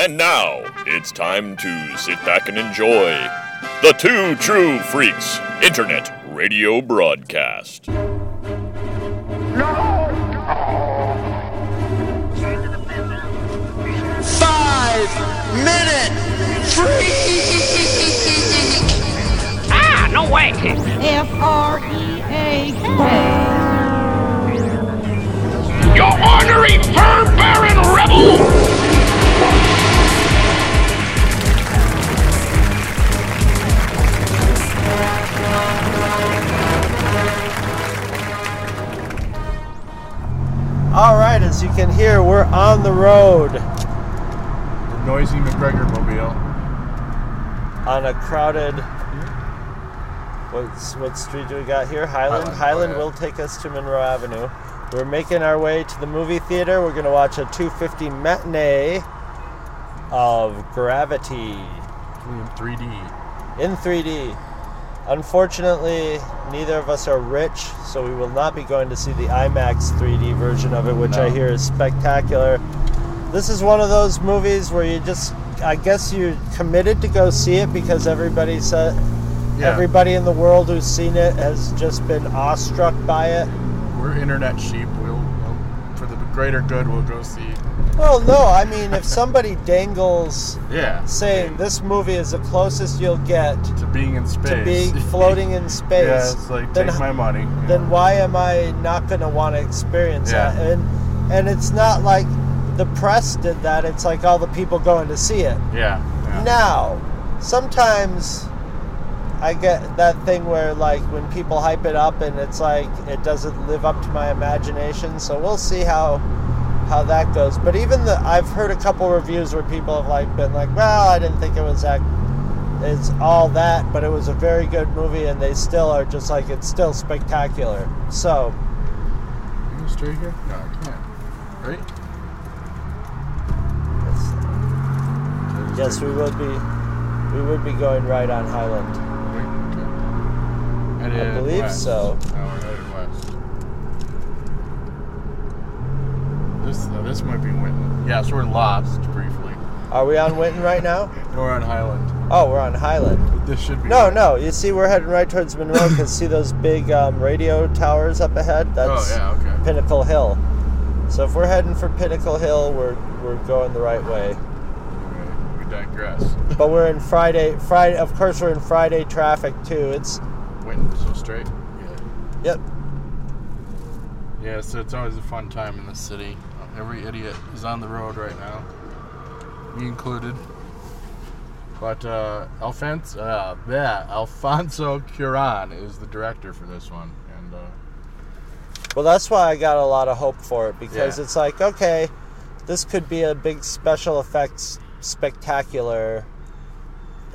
And now, it's time to sit back and enjoy the Two True Freaks Internet Radio Broadcast. Five minute freak. Ah, no way. F R E A K. You ornery fur All right, as you can hear, we're on the road The noisy McGregor mobile. on a crowded. What's, what street do we got here? Highland. Highland, Highland will take us to Monroe Avenue. We're making our way to the movie theater. We're going to watch a 250 matinee of Gravity In 3D. in 3D. Unfortunately, neither of us are rich, so we will not be going to see the IMAX 3D version of it, which I hear is spectacular. This is one of those movies where you just, I guess you're committed to go see it because everybody said, Yeah. everybody in the world who's seen it has just been awestruck by it. We're internet sheep. We'll, we'll for the greater good, we'll go see. Well, no, I mean, if somebody dangles Yeah. saying this movie is the closest you'll get to being in space. to being floating in space, yeah, it's like then take my money. then why am I not going to want to experience Yeah. that? And and it's not like the press did that. It's like all the people going to see it. Yeah. yeah. Now, sometimes I get that thing where like when people hype it up and it's like it doesn't live up to my imagination. So we'll see how how that goes. But even the I've heard a couple reviews where people have like been like, well, I didn't think it was that it's all that, but it was a very good movie, and they still are just like it's still spectacular. So Can you straight here? No, I can't. Right? yes, we would be we would be going right on Highland. Right, okay. I believe so. No, we're headed west. This uh, this might be Winton. Yeah, so we're lost briefly. Are we on Winton right now? No, we're on Highland. Oh, we're on Highland. This should be. No, no. You see, we're heading right towards Monroe because see those big um, radio towers up ahead? That's oh yeah, okay. Pinnacle Hill. So if we're heading for Pinnacle Hill, we're we're going the right way. Okay, We digress. But we're in Friday. Friday, of course, we're in Friday traffic too. It's Winton, so straight. Yeah. yep. Yeah, so it's always a fun time in the city. Every idiot is on the road right now, me included. But uh, Alfonso, uh, yeah, Alfonso Cuarón is the director for this one, and uh, Well, that's why I got a lot of hope for it because Yeah. it's like, okay, this could be a big special effects spectacular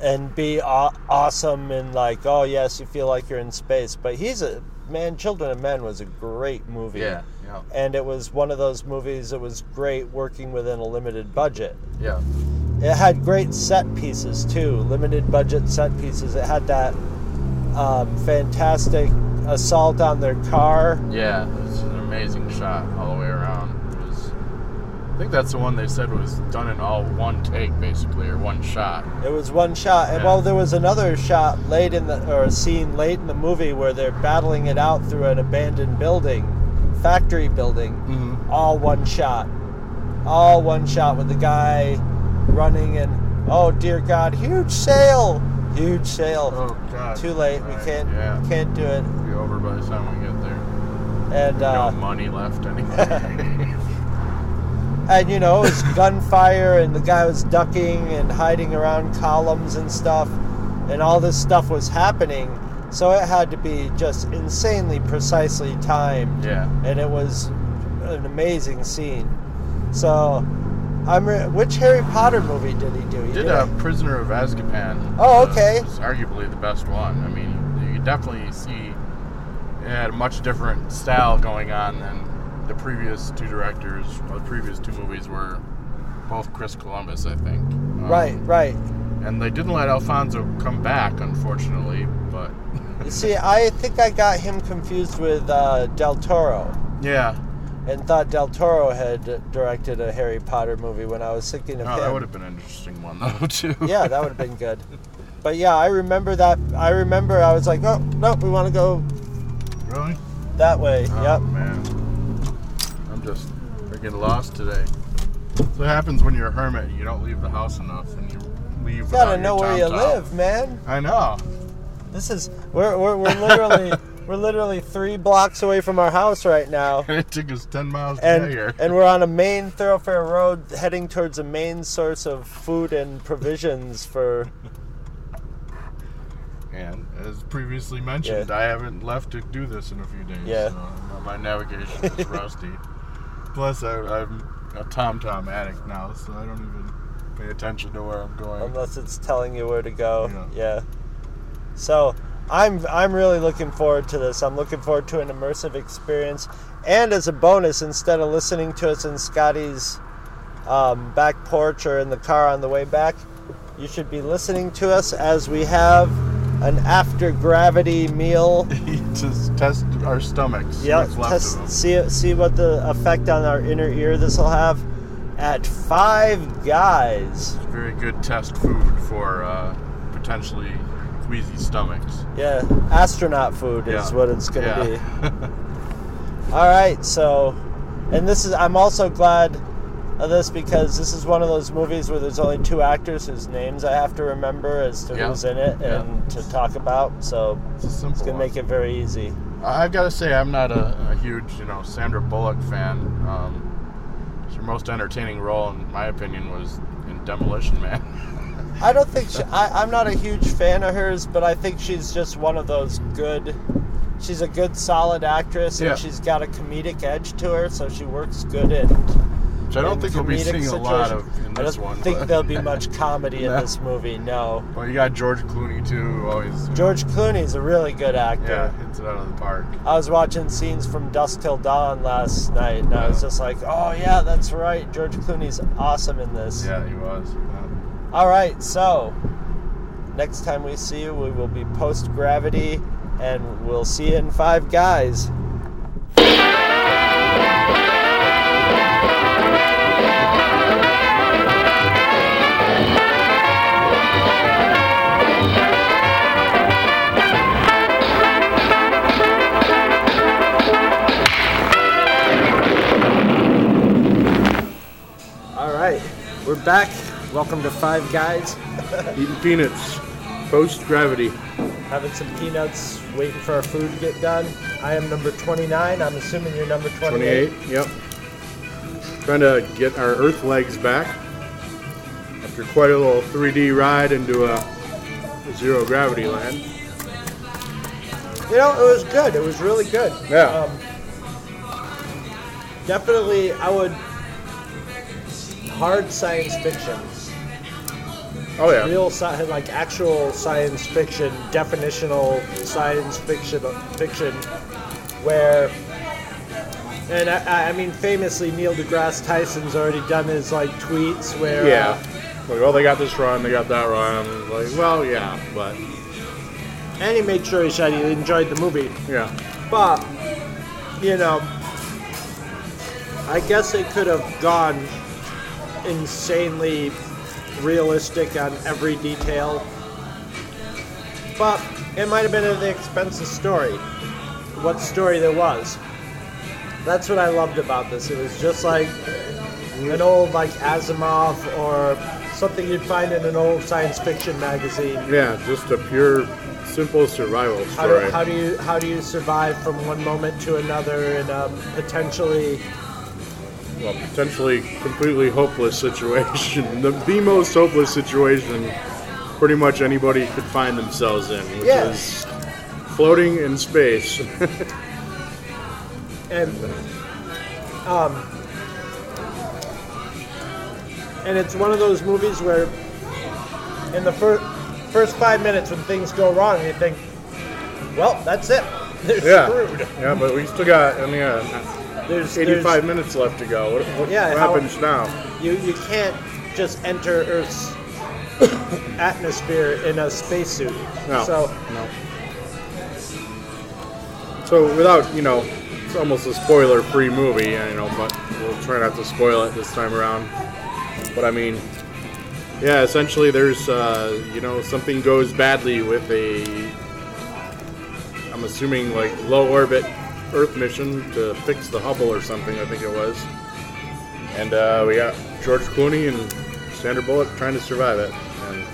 and be aw- awesome and like, oh yes, you feel like you're in space. But he's a man. Children of Men was a great movie. yeah, yeah, And it was one of those movies that was great working within a limited budget. yeah, It had great set pieces too, limited budget set pieces. It had that um, fantastic assault on their car. yeah. It's an amazing shot all the way around. I think that's the one they said was done in all one take, basically, or one shot. It was one shot, and Yeah. well, there was another shot late in the or a scene late in the movie where they're battling it out through an abandoned building, factory building. Mm-hmm. All one shot, all one shot with the guy running and oh dear God, huge sale, huge sale. Oh God! Too late, we can't Yeah, can't do it. it'll be over by the time we get there. And uh, no money left anyway. And you know it was gunfire and the guy was ducking and hiding around columns and stuff and all this stuff was happening so it had to be just insanely precisely timed yeah. and it was an amazing scene so i'm re- which harry potter movie did he do he did a Prisoner of Azkaban. Oh, okay. Uh, It's arguably the best one. I mean, you could definitely see it had a much different style going on than the previous two directors. Or the previous two movies were both Chris Columbus, I think. Um, right right And they didn't let Alfonso come back, unfortunately. But you see i think i got him confused with uh, del toro yeah, and thought Del Toro had directed a Harry Potter movie when I was thinking of Oh, him. that would have been an interesting one though too. yeah, that would have been good. But yeah, I remember that. I remember I was like, oh no, we want to go really? that way. Oh yep. man, I'm just freaking lost today. So it happens when you're a hermit. You don't leave the house enough, and you leave. You gotta your know where you tom-tom. live, man. I know. This is we're we're, we're literally we're literally three blocks away from our house right now. it took us ten miles to And, get here. and we're on a main thoroughfare road heading towards a main source of food and provisions for And as previously mentioned, Yeah. I haven't left to do this in a few days. Yeah. So my navigation is rusty. Plus, I, I'm a Tom Tom addict now, so I don't even pay attention to where I'm going. unless it's telling you where to go. Yeah. Yeah. So I'm I'm really looking forward to this. I'm looking forward to an immersive experience. And as a bonus, instead of listening to us in Scotty's um, back porch or in the car on the way back, you should be listening to us as we have an after gravity meal. Just test our stomachs. Yeah, what's left of test, see see what the effect on our inner ear this will have at Five Guys. Very good test food for uh, potentially queasy stomachs. Yeah, astronaut food is what it's gonna Yeah. be. All right, so, and this is I'm also glad of this because this is one of those movies where there's only two actors whose names I have to remember as to Yeah. who's in it Yeah. and to talk about. So It's it's gonna one. make it very easy. I've got to say, I'm not a, a huge, you know, Sandra Bullock fan. Um, her most entertaining role, in my opinion, was in Demolition Man. I don't think she, I, I'm not a huge fan of hers, but I think she's just one of those good. She's a good, solid actress, and Yeah. she's got a comedic edge to her, so she works good in. Which I don't think we'll be seeing a lot of in I this don't one. think but- there'll be much comedy in this movie. No. Well, you got George Clooney too, always George Clooney's a really good actor. yeah hits it out of the park. I was watching scenes from Dusk Till Dawn last night, and I was just like, "Oh yeah, that's right. George Clooney's awesome in this." Yeah, he was. Yeah. All right, so next time we see you, we will be post gravity, and we'll see you in Five Guys. We're back. Welcome to Five Guys. Eating peanuts, post gravity. Having some peanuts, waiting for our food to get done. I am number 29. I'm assuming you're number 28. 28. Yep. Trying to get our Earth legs back after quite a little 3D ride into a zero gravity land. You know, it was good. It was really good. Yeah. Um, definitely, I would. Hard science fiction. Oh yeah. Real sci- like actual science fiction, definitional science fiction, fiction, where. And I, I mean, famously, Neil deGrasse Tyson's already done his like tweets where. Yeah. uh, Like, well, they got this wrong, they got that wrong. Like, well, yeah, but and he made sure he said he enjoyed the movie. yeah. But, you know, I guess it could have gone insanely realistic on every detail. But it might have been at the expense of story. What story there was. That's what I loved about this. It was just like an old like Asimov or something you'd find in an old science fiction magazine. Yeah, just a pure, simple survival How do, story. how do you how do you survive from one moment to another in a potentially well, potentially completely hopeless situation. The, the most hopeless situation pretty much anybody could find themselves in, which Yeah. is floating in space. and um and it's one of those movies where in the first first five minutes when things go wrong you think well that's it they're yeah. screwed Yeah, but we still got, I mean, uh, there's 85 there's- minutes left to go. What, what, Yeah, what how- happens now? you you can't just enter earth's atmosphere in a spacesuit No. so no. So without, you know, it's almost a spoiler-free movie, you know, but we'll try not to spoil it this time around. But I mean, yeah, essentially, there's uh, you know something goes badly with a, I'm assuming like low orbit Earth mission to fix the Hubble or something. I think it was, and uh, we got George Clooney and Sandra Bullock trying to survive it. And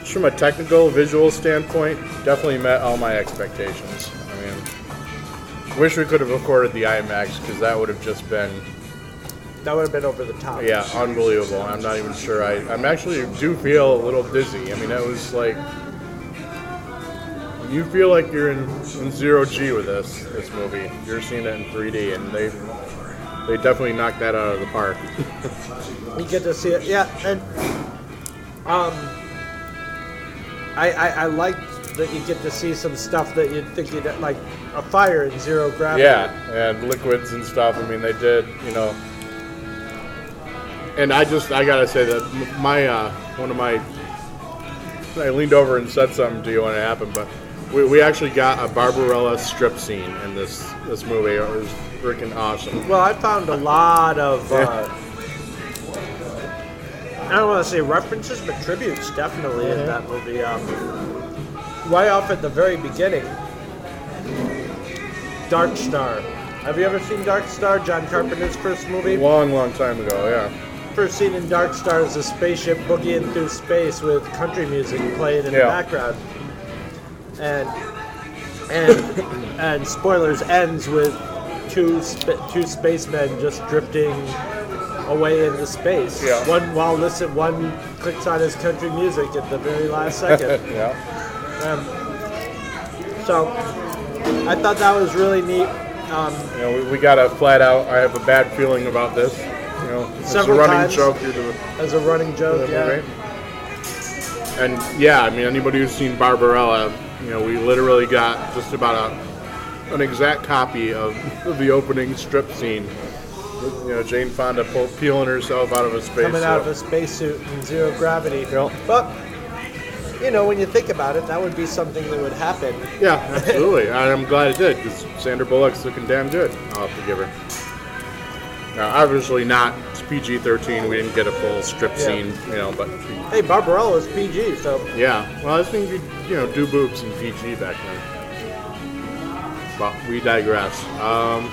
just from a technical, visual standpoint, definitely met all my expectations. I mean, wish we could have recorded the IMAX because that would have just been That would have been over the top. yeah, unbelievable. I'm not even sure. I, I'm actually do feel a little dizzy. I mean, that was like you feel like you're in, in zero G with this this movie. You're seeing it in 3D, and they they definitely knocked that out of the park. You get to see it. Yeah, and um, I I, I like that you get to see some stuff that you'd think you'd like a fire in zero gravity. yeah, and liquids and stuff. I mean, they did, you know. And I just I gotta say that my uh, one of my I leaned over and said something to you when it happened, but we, we actually got a Barbarella strip scene in this this movie. It was freaking awesome. Well, I found a lot of. Uh, I don't want to say references, but tributes definitely in that movie. Um, right off at the very beginning, Dark Star. Have you ever seen Dark Star? John Carpenter's first movie. Long, long time ago, yeah. First scene in Dark Star is a spaceship boogieing through space with country music playing in the background. And and and spoilers ends with two sp- two spacemen just drifting away into space. Yeah. One while listen one clicks on his country music at the very last second. yeah. um, so I thought that was really neat. Um, You know, we, we got a flat out. I have a bad feeling about this. You know, it's Several a running times. joke the, as a running joke, yeah. movie. And yeah, I mean, anybody who's seen Barbarella, you know, we literally got just about a, an exact copy of, the opening strip scene. You know, Jane Fonda pull, peeling herself out of a space. coming out of a spacesuit in zero gravity. But you know, when you think about it, that would be something that would happen. Yeah, absolutely. I'm glad it did because Sandra Bullock's looking damn good. I'll have to give her. Now, obviously not. It's PG-13. We didn't get a full strip Yeah. scene, you know, but Hey, Barbarella's PG, so yeah. Well, I think you you know do boobs in PG back then. But we digress. Um,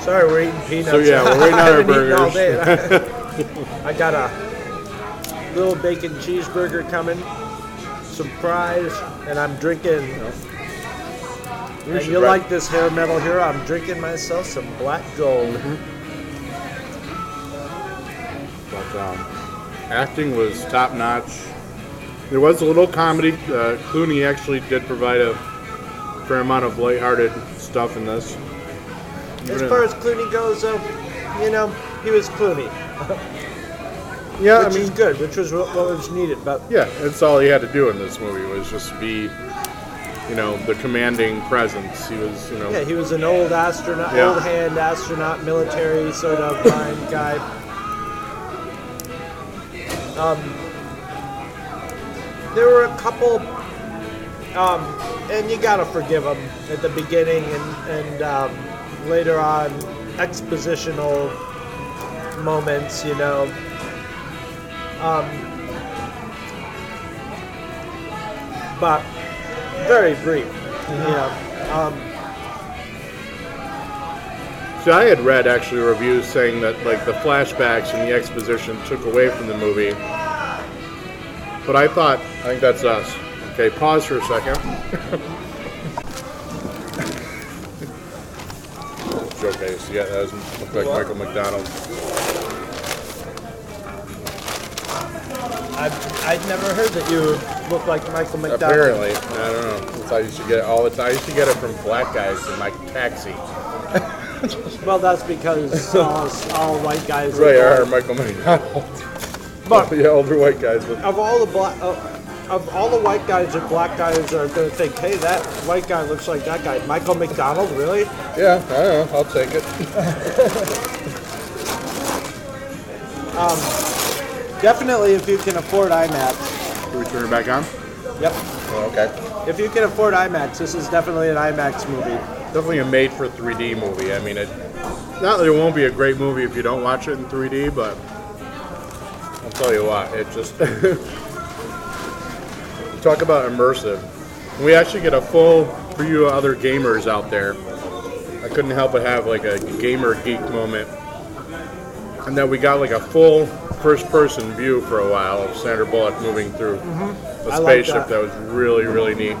sorry we're eating peanuts. So, yeah, we're eating our burgers. I got a little bacon cheeseburger coming, some fries, and I'm drinking. And you like this hair metal here? I'm drinking myself some black gold. Mm-hmm. but um, acting was top notch. There was a little comedy. Uh, Clooney actually did provide a fair amount of lighthearted stuff in this. As far as Clooney goes, though, you know, he was Clooney, yeah, which I mean, is good, which was what what was needed. But yeah, that's all he had to do in this movie was just be, you know, the commanding presence. He was, you know, yeah, he was an old astronaut, Yeah. old hand astronaut, military sort of mind guy. Um, there were a couple, um, and you gotta forgive him at the beginning and and um, later on, expositional moments. You know. Um, but very brief. You know. Um, See, I had read actually reviews saying that like the flashbacks and the exposition took away from the movie. But I thought, I think that's us. Okay, pause for a second. Showcase, yeah, that doesn't look like Michael McDonald. I've, I'd never heard that you look like Michael McDonald. Apparently, I don't know. That's how you should get it all the time. I used to get it from black guys in my taxi. Well, that's because all, all white guys. Right, are are Michael McDonald. But yeah, older white guys with of all the black, uh, of all the white guys and black guys are going to think, hey, that white guy looks like that guy. Michael McDonald, really? Yeah, I don't know. I'll take it. Definitely, if you can afford IMAX. Can we turn it back on? Yep. Oh, okay. If you can afford IMAX, this is definitely an IMAX movie. definitely a made for 3D movie. I mean, it not that it won't be a great movie if you don't watch it in 3D, but I'll tell you what, it just talk about immersive. We actually get a full for you other gamers out there. I couldn't help but have like a gamer geek moment, and then we got like a full first-person view for a while of Sandra Bullock moving through a Mm-hmm. Like spaceship. that. that was really, really neat.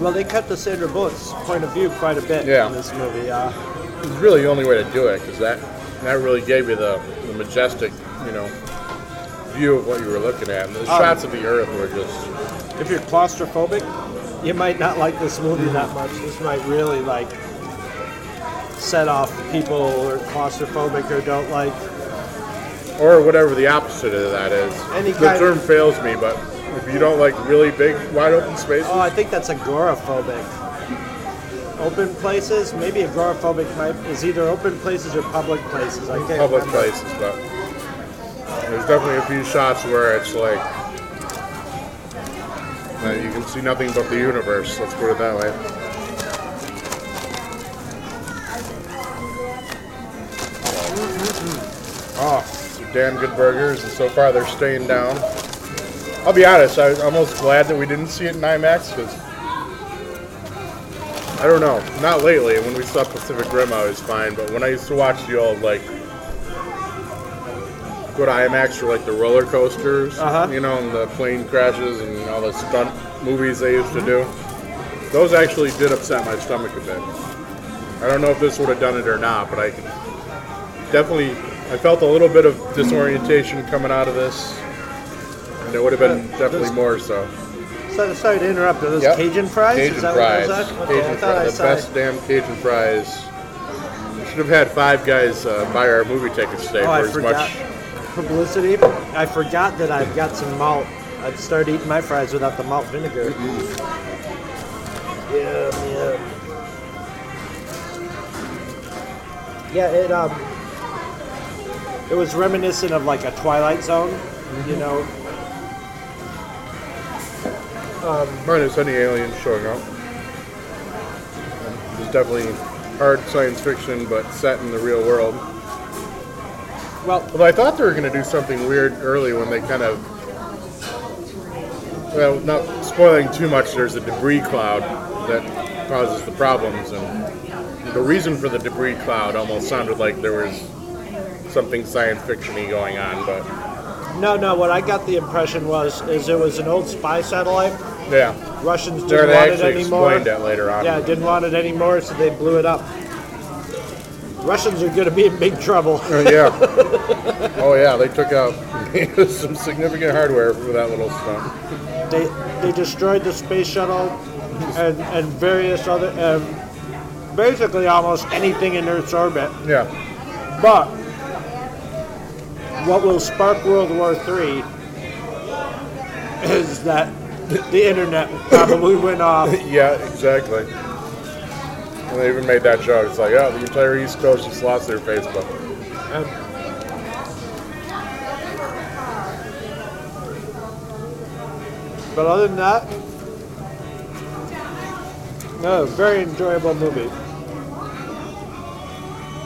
Well, they cut the Sandra Bullock's point of view quite a bit Yeah. in this movie. Uh, It's really the only way to do it because that that really gave you the, the majestic, you know, view of what you were looking at. And the Um, shots of the Earth were just if you're claustrophobic, you might not like this movie that much. This might really like set off people are claustrophobic or don't like. or whatever the opposite of that is. Any the kind- term fails me, but if you don't like really big, wide open spaces, Oh, I think that's agoraphobic. Open places, maybe agoraphobic might is either open places or public places. I can't public remember. places, but there's definitely a few shots where it's like you can see nothing but the universe. Let's put it that way. Damn good burgers, and so far they're staying down. I'll be honest, I was almost glad that we didn't see it in IMAX because I don't know, not lately. When we saw Pacific Rim, I was fine, but when I used to watch the old like go to IMAX for like the roller coasters, Uh-huh. you know, and the plane crashes and all the stunt movies they used to do. Those actually did upset my stomach a bit. I don't know if this would have done it or not, but I definitely I felt a little bit of disorientation coming out of this, and it would have been Uh, definitely this- more so. So, sorry to interrupt. Are those Yep. Cajun fries? Cajun is that fries. what those are? Okay, Cajun I fries. The saw best damn Cajun fries. We should have had five guys uh, buy our movie tickets today Oh, I for as forgot. much. publicity. I forgot that I've got some malt. I'd start eating my fries without the malt vinegar. Yeah, yeah. Yeah, it um, it was reminiscent of like a Twilight Zone, you mm-hmm. know. Um, Minus any aliens showing up. It's definitely hard science fiction, but set in the real world. Well, Although I thought they were going to do something weird early when they kind of. Well, not spoiling too much, there's a debris cloud that causes the problems, and the reason for the debris cloud almost sounded like there was something science fiction-y going on, but no, no. What I got the impression was is it was an old spy satellite. yeah. Russians didn't they want it actually anymore. explained that later on. Yeah, didn't want it anymore, so they blew it up. Russians are going to be in big trouble. Uh, yeah. Oh yeah, they took out some significant hardware for that little stunt. They they destroyed the space shuttle and and various other um, basically almost anything in Earth's orbit. Yeah. But what will spark World War III is that the internet probably went off. Yeah, exactly. And they even made that joke. It's like, oh, the entire East Coast just lost their Facebook. Um, but other than that, no, very enjoyable movie.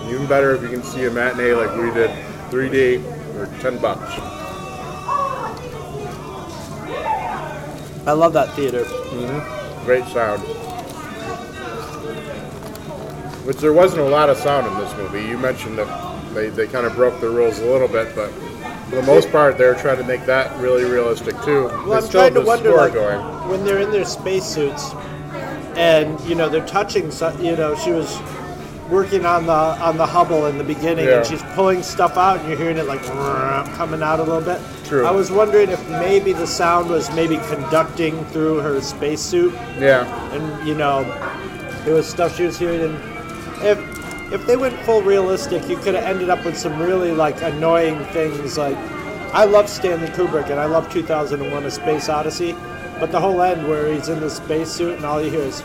Even better if you can see a matinee like we did, 3D or 10 bucks. I love that theater. Mm-hmm. Great sound. Which there wasn't a lot of sound in this movie. You mentioned that they, they kind of broke the rules a little bit, but for the most part, they're trying to make that really realistic too. Well, I'm trying to wonder, like, going. when they're in their spacesuits, and you know they're touching. So, you know, she was working on the on the Hubble in the beginning, Yeah. and she's pulling stuff out, and you're hearing it like coming out a little bit. True. I was wondering if maybe the sound was maybe conducting through her spacesuit, Yeah. and you know, it was stuff she was hearing. And if if they went full realistic, you could have ended up with some really like annoying things. Like, I love Stanley Kubrick and I love 2001: A Space Odyssey, but the whole end where he's in the spacesuit and all you hear is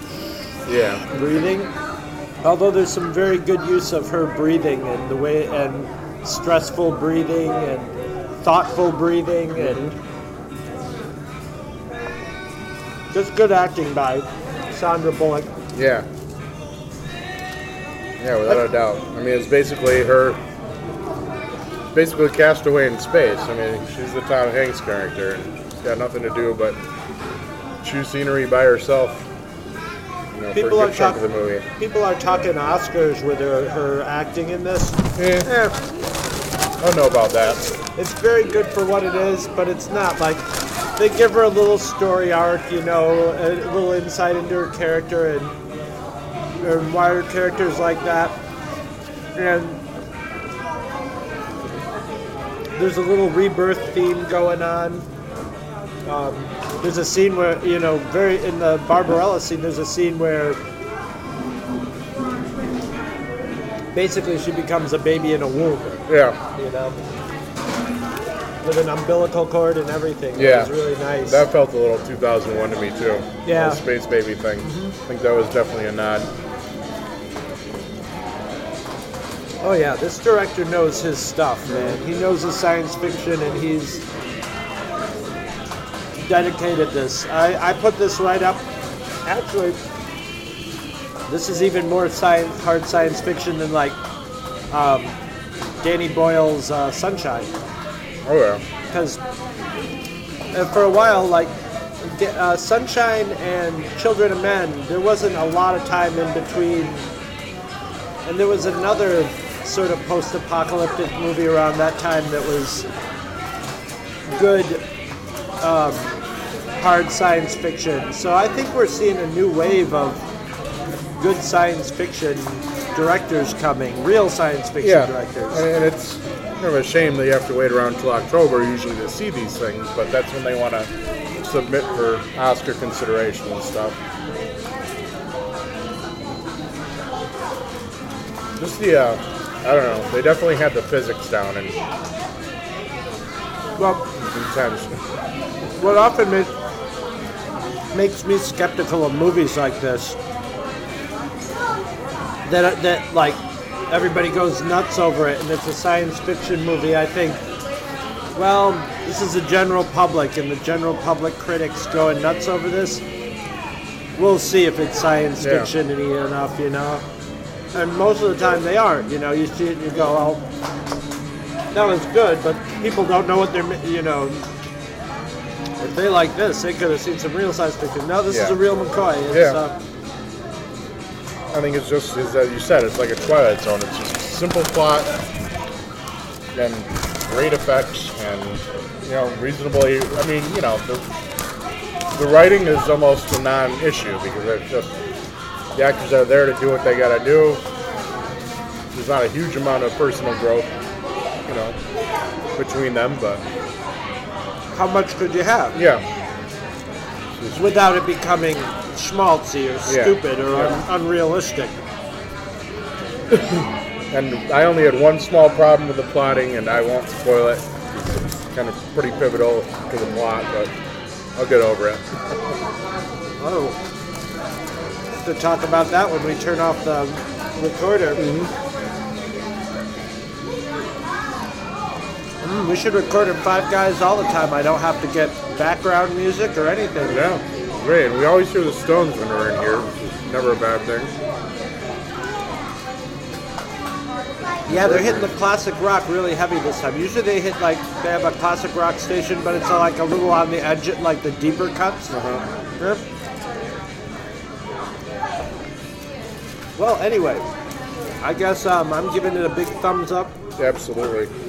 Yeah. breathing. Although there's some very good use of her breathing and the way and stressful breathing and thoughtful breathing and just good acting by Sandra Bullock. Yeah. Yeah, without a doubt. I mean, it's basically her. Basically, Castaway in space. I mean, she's the Tom Hanks character, and she's got nothing to do but chew scenery by herself. You know, People are of the talking. movie. People are talking Oscars with her, her acting in this. Eh, Eh, I don't know about that. it's very good for what it is, but it's not like they give her a little story arc, you know, a little insight into her character and, and why her character's like that. And there's a little rebirth theme going on. Um, there's a scene where, you know, very in the Barbarella scene, there's a scene where basically she becomes a baby in a womb Yeah. you know, with an umbilical cord and everything. Yeah. it was really nice. That felt a little 2001 to me too. Yeah. The space baby thing. Mm-hmm. I think that was definitely a nod. oh yeah, this director knows his stuff, man. He knows his science fiction, and he's dedicated this. I, I put this right up. Actually, this is even more science, hard science fiction than like um, Danny Boyle's uh, Sunshine. Oh yeah. because uh, for a while, like uh, Sunshine and Children of Men, there wasn't a lot of time in between. And there was another sort of post-apocalyptic movie around that time that was good, um, hard science fiction. So I think we're seeing a new wave of good science fiction directors coming, real science fiction Yeah. directors. And, and it's kind of a shame that you have to wait around till October usually to see these things, but that's when they want to submit for Oscar consideration and stuff. Just the, uh, I don't know, they definitely had the physics down and Well, intense. what often make, makes me skeptical of movies like this that that like everybody goes nuts over it and it's a science fiction movie i think well this is the general public and the general public critics going nuts over this we'll see if it's science Yeah. fiction enough you know and most of the time they aren't you know you see it and you go oh that was good but people don't know what they're you know if they like this, they could have seen some real science fiction. No, this is a real McCoy. It's, Yeah. uh, I think it's just, as you said, it's like a Twilight Zone. It's just a simple plot and great effects and, you know, reasonably, I mean, you know, the, the writing is almost a non-issue because it's just, the actors are there to do what they gotta do. There's not a huge amount of personal growth, you know, between them, but how much could you have yeah. without it becoming schmaltzy or Yeah. stupid or un- unrealistic? And I only had one small problem with the plotting, and I won't spoil it. It's kind of pretty pivotal to the plot, but I'll get over it. Oh, to talk about that when we turn off the recorder. Mm, we should record in Five Guys all the time. I don't have to get background music or anything. Yeah, great. We always hear the Stones when we're in here, which is never a bad thing. Yeah, they're hitting the classic rock really heavy this time. Usually they hit like they have a classic rock station, but it's like a little on the edge, like the deeper cuts. Uh-huh. Yep. Well, anyway, I guess um, I'm giving it a big thumbs up. Absolutely.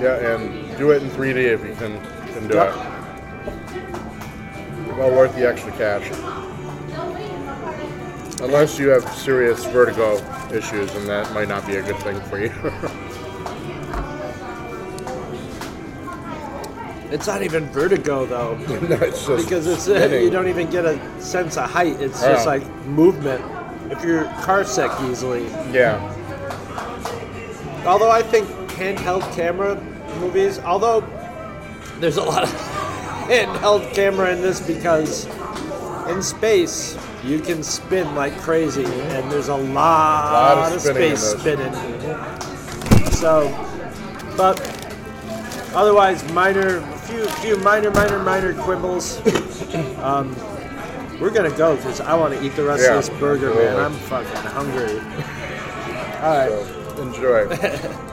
Yeah, and do it in 3D if you can, can do Yep. it. Well worth the extra cash. Unless you have serious vertigo issues, and that might not be a good thing for you. It's not even vertigo though, No, it's just because it's uh, spinning. you don't even get a sense of height. It's just Oh. like movement. If you're car sick easily. Yeah. Although I think handheld camera movies, although there's a lot of handheld camera in this because in space you can spin like crazy and there's a lot, Lot of of, spinning space spinning. So, but otherwise minor, few few minor minor minor quibbles. um, We're gonna go because I want to eat the rest Yeah, of this burger, man. I'm fucking hungry. All right. So, enjoy.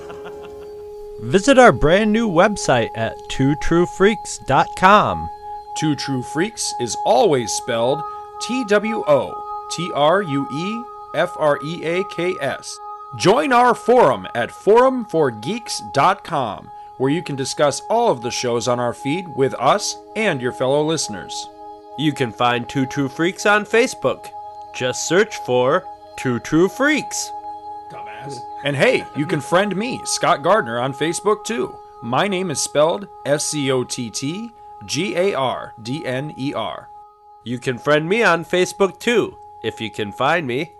Visit our brand new website at twotruefreaks.com. Two True Freaks is always spelled T W O T R U E F R E A K S. Join our forum at forumforgeeks.com, where you can discuss all of the shows on our feed with us and your fellow listeners. You can find Two True Freaks on Facebook. Just search for Two True Freaks. And hey, you can friend me, Scott Gardner, on Facebook too. My name is spelled S C O T T G A R D N E R. You can friend me on Facebook too, if you can find me.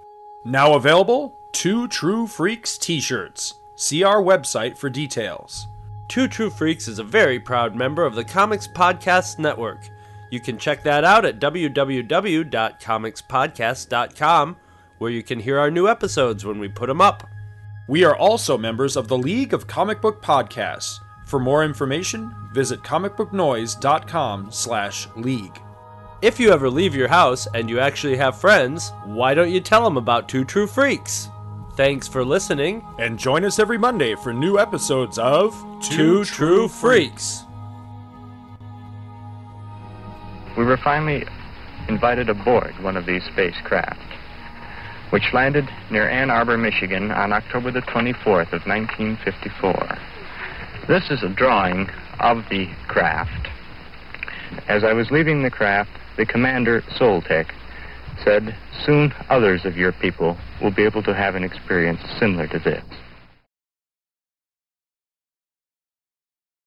Now available, two True Freaks t shirts. See our website for details. Two True Freaks is a very proud member of the Comics Podcast Network. You can check that out at www.comicspodcast.com, where you can hear our new episodes when we put them up. We are also members of the League of Comic Book Podcasts. For more information, visit comicbooknoise.com slash league. If you ever leave your house and you actually have friends, why don't you tell them about Two True Freaks? Thanks for listening. And join us every Monday for new episodes of Two True Freaks. We were finally invited aboard one of these spacecraft, which landed near Ann Arbor, Michigan on October the 24th of 1954. This is a drawing of the craft. As I was leaving the craft, the commander, Soltec, said, Soon others of your people will be able to have an experience similar to this.